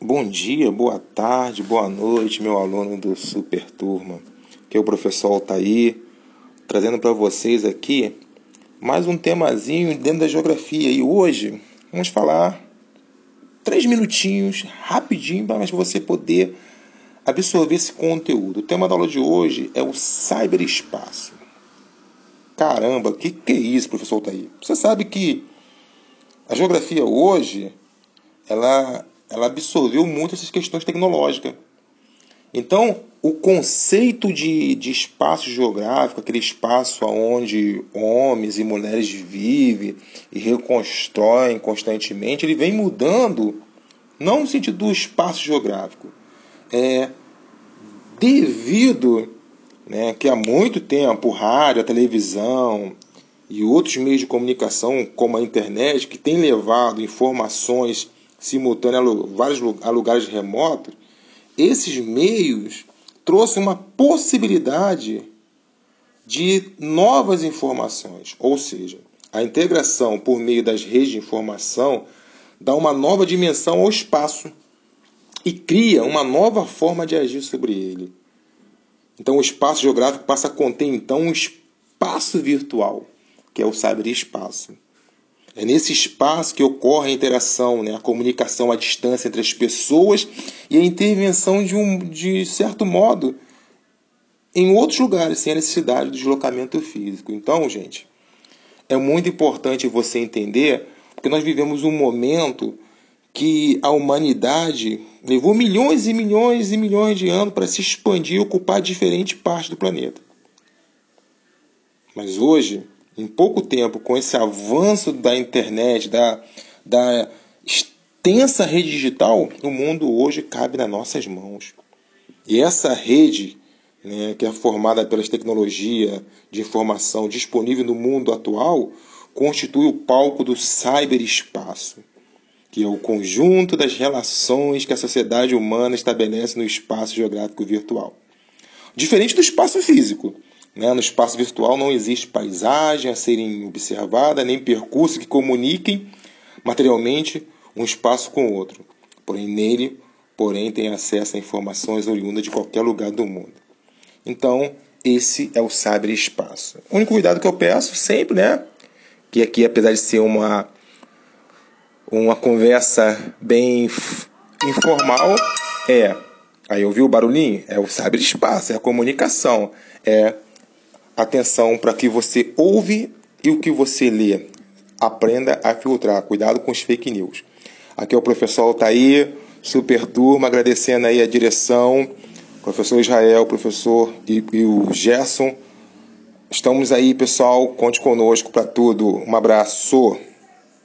Bom dia, boa tarde, boa noite, meu aluno do Super Turma, que é o professor Altair, trazendo para vocês aqui mais um temazinho dentro da geografia. E hoje vamos falar três minutinhos, rapidinho, para você poder absorver esse conteúdo. O tema da aula de hoje é o cyberespaço. Caramba, o que, que é isso, professor Altair? Você sabe que a geografia hoje, ela ela absorveu muito essas questões tecnológicas. Então, o conceito de, de espaço geográfico, aquele espaço onde homens e mulheres vivem e reconstroem constantemente, ele vem mudando, não no sentido do espaço geográfico, é devido né, que há muito tempo o rádio, a televisão e outros meios de comunicação, como a internet, que têm levado informações simultânea a vários lugares remotos, esses meios trouxeram uma possibilidade de novas informações, ou seja, a integração por meio das redes de informação dá uma nova dimensão ao espaço e cria uma nova forma de agir sobre ele. Então o espaço geográfico passa a conter então um espaço virtual, que é o cyberespaço. É nesse espaço que ocorre a interação, né, a comunicação à distância entre as pessoas e a intervenção de um de certo modo em outros lugares, sem a necessidade do deslocamento físico. Então, gente, é muito importante você entender, porque nós vivemos um momento que a humanidade levou milhões e milhões e milhões de anos para se expandir e ocupar diferentes partes do planeta. Mas hoje, em pouco tempo, com esse avanço da internet, da, da extensa rede digital, o mundo hoje cabe nas nossas mãos. E essa rede, né, que é formada pelas tecnologias de informação disponível no mundo atual, constitui o palco do cyberespaço, que é o conjunto das relações que a sociedade humana estabelece no espaço geográfico virtual. Diferente do espaço físico, né? No espaço virtual não existe paisagem a serem observada, nem percurso que comuniquem materialmente um espaço com outro. Porém, nele, porém, tem acesso a informações oriundas de qualquer lugar do mundo. Então, esse é o cyberespaço. O único cuidado que eu peço sempre, né? Que aqui, apesar de ser uma, uma conversa bem informal, é. Aí ouviu o barulhinho? É o cyberespaço, é a comunicação, é atenção para que você ouve e o que você lê. Aprenda a filtrar. Cuidado com os fake news. Aqui é o professor Altair, super turma, agradecendo aí a direção, professor Israel, professor e, e o Gerson. Estamos aí, pessoal. Conte conosco para tudo. Um abraço.